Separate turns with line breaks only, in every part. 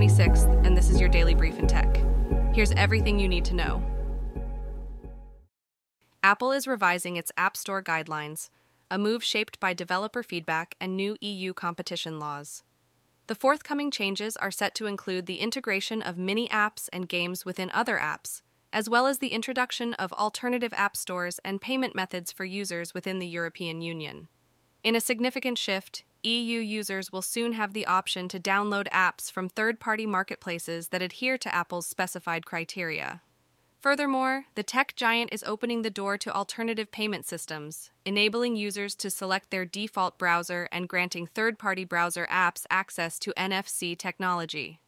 26th, and this is your daily brief in tech. Here's everything you need to know. Apple is revising its App Store guidelines, a move shaped by developer feedback and new EU competition laws. The forthcoming changes are set to include the integration of mini apps and games within other apps, as well as the introduction of alternative app stores and payment methods for users within the European Union. In a significant shift, EU users will soon have the option to download apps from third party marketplaces that adhere to Apple's specified criteria. Furthermore, the tech giant is opening the door to alternative payment systems, enabling users to select their default browser and granting third party browser apps access to NFC technology.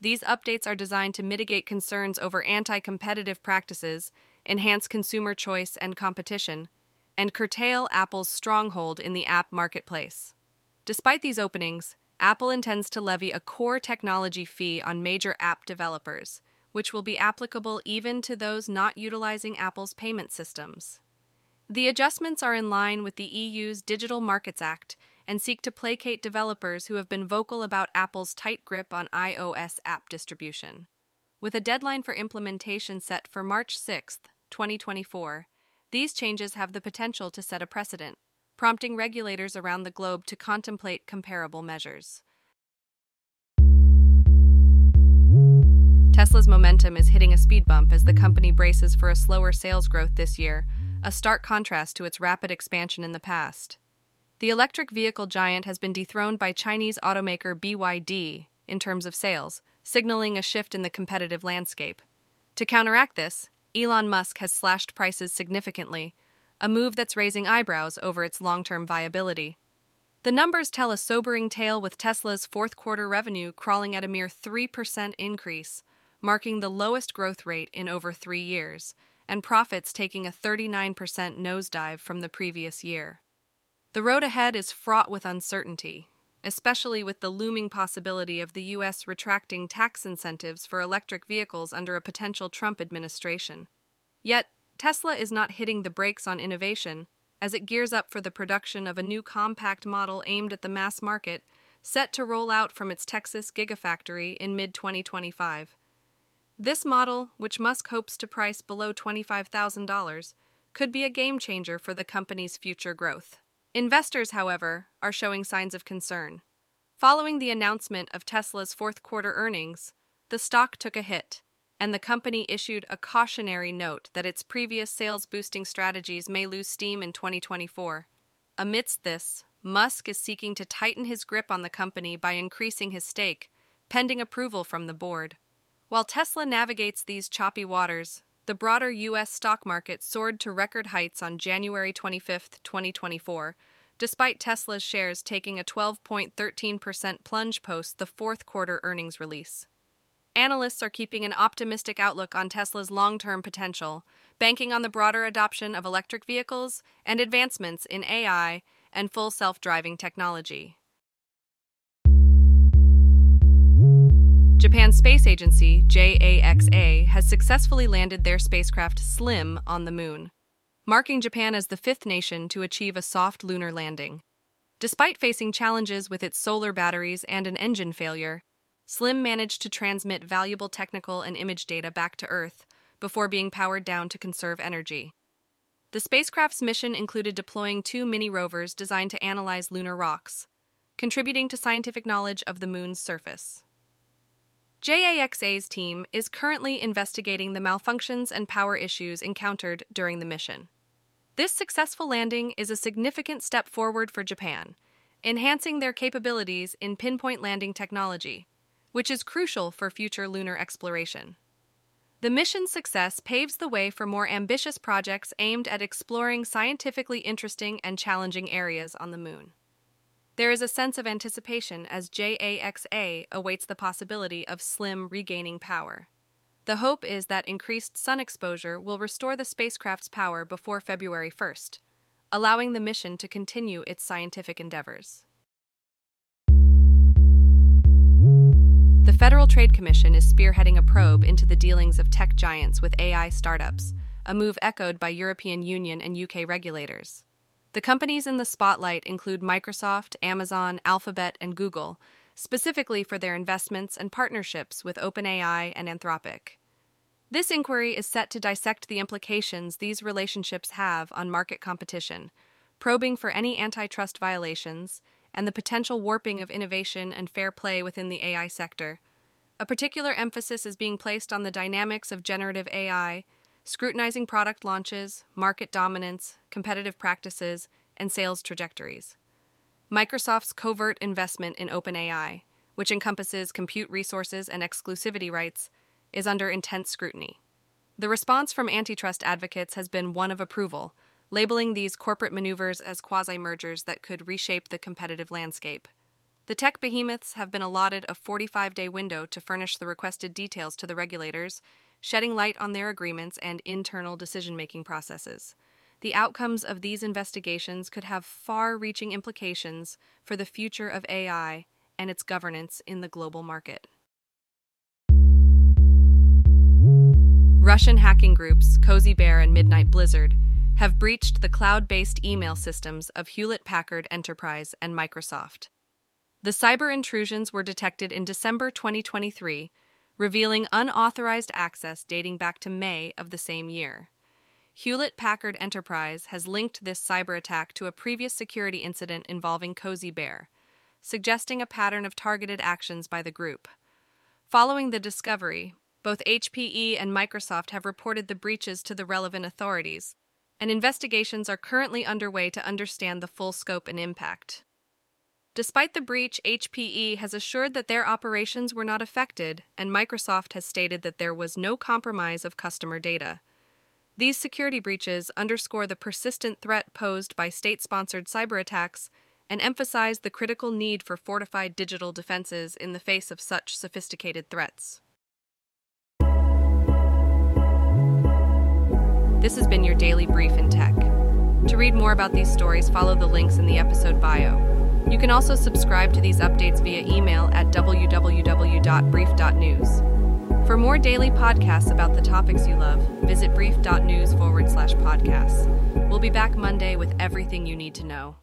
These updates are designed to mitigate concerns over anti competitive practices, enhance consumer choice and competition, and curtail Apple's stronghold in the app marketplace. Despite these openings, Apple intends to levy a core technology fee on major app developers, which will be applicable even to those not utilizing Apple's payment systems. The adjustments are in line with the EU's Digital Markets Act and seek to placate developers who have been vocal about Apple's tight grip on iOS app distribution. With a deadline for implementation set for March 6, 2024, these changes have the potential to set a precedent prompting regulators around the globe to contemplate comparable measures. Tesla's momentum is hitting a speed bump as the company braces for a slower sales growth this year, a stark contrast to its rapid expansion in the past. The electric vehicle giant has been dethroned by Chinese automaker BYD in terms of sales, signaling a shift in the competitive landscape. To counteract this, Elon Musk has slashed prices significantly, a move that's raising eyebrows over its long term viability. The numbers tell a sobering tale with Tesla's fourth quarter revenue crawling at a mere 3% increase, marking the lowest growth rate in over three years, and profits taking a 39% nosedive from the previous year. The road ahead is fraught with uncertainty, especially with the looming possibility of the U.S. retracting tax incentives for electric vehicles under a potential Trump administration. Yet, Tesla is not hitting the brakes on innovation as it gears up for the production of a new compact model aimed at the mass market, set to roll out from its Texas Gigafactory in mid 2025. This model, which Musk hopes to price below $25,000, could be a game changer for the company's future growth. Investors, however, are showing signs of concern. Following the announcement of Tesla's fourth quarter earnings, the stock took a hit and the company issued a cautionary note that its previous sales boosting strategies may lose steam in 2024. Amidst this, Musk is seeking to tighten his grip on the company by increasing his stake, pending approval from the board. While Tesla navigates these choppy waters, the broader U.S. stock market soared to record heights on January 25, 2024, despite Tesla's shares taking a 12.13% plunge post the fourth quarter earnings release. Analysts are keeping an optimistic outlook on Tesla's long term potential, banking on the broader adoption of electric vehicles and advancements in AI and full self driving technology. Japan's space agency, JAXA, has successfully landed their spacecraft SLIM on the moon, marking Japan as the fifth nation to achieve a soft lunar landing. Despite facing challenges with its solar batteries and an engine failure, Slim managed to transmit valuable technical and image data back to Earth before being powered down to conserve energy. The spacecraft's mission included deploying two mini rovers designed to analyze lunar rocks, contributing to scientific knowledge of the moon's surface. JAXA's team is currently investigating the malfunctions and power issues encountered during the mission. This successful landing is a significant step forward for Japan, enhancing their capabilities in pinpoint landing technology which is crucial for future lunar exploration. The mission's success paves the way for more ambitious projects aimed at exploring scientifically interesting and challenging areas on the moon. There is a sense of anticipation as JAXA awaits the possibility of SLIM regaining power. The hope is that increased sun exposure will restore the spacecraft's power before February 1st, allowing the mission to continue its scientific endeavors. Federal Trade Commission is spearheading a probe into the dealings of tech giants with AI startups, a move echoed by European Union and UK regulators. The companies in the spotlight include Microsoft, Amazon, Alphabet, and Google, specifically for their investments and partnerships with OpenAI and Anthropic. This inquiry is set to dissect the implications these relationships have on market competition, probing for any antitrust violations, and the potential warping of innovation and fair play within the AI sector. A particular emphasis is being placed on the dynamics of generative AI, scrutinizing product launches, market dominance, competitive practices, and sales trajectories. Microsoft's covert investment in OpenAI, which encompasses compute resources and exclusivity rights, is under intense scrutiny. The response from antitrust advocates has been one of approval, labeling these corporate maneuvers as quasi mergers that could reshape the competitive landscape. The tech behemoths have been allotted a 45 day window to furnish the requested details to the regulators, shedding light on their agreements and internal decision making processes. The outcomes of these investigations could have far reaching implications for the future of AI and its governance in the global market. Russian hacking groups, Cozy Bear and Midnight Blizzard, have breached the cloud based email systems of Hewlett Packard Enterprise and Microsoft. The cyber intrusions were detected in December 2023, revealing unauthorized access dating back to May of the same year. Hewlett Packard Enterprise has linked this cyber attack to a previous security incident involving Cozy Bear, suggesting a pattern of targeted actions by the group. Following the discovery, both HPE and Microsoft have reported the breaches to the relevant authorities, and investigations are currently underway to understand the full scope and impact. Despite the breach, HPE has assured that their operations were not affected, and Microsoft has stated that there was no compromise of customer data. These security breaches underscore the persistent threat posed by state sponsored cyber attacks and emphasize the critical need for fortified digital defenses in the face of such sophisticated threats. This has been your daily brief in tech. To read more about these stories, follow the links in the episode bio. You can also subscribe to these updates via email at www.brief.news. For more daily podcasts about the topics you love, visit brief.news forward slash podcasts. We'll be back Monday with everything you need to know.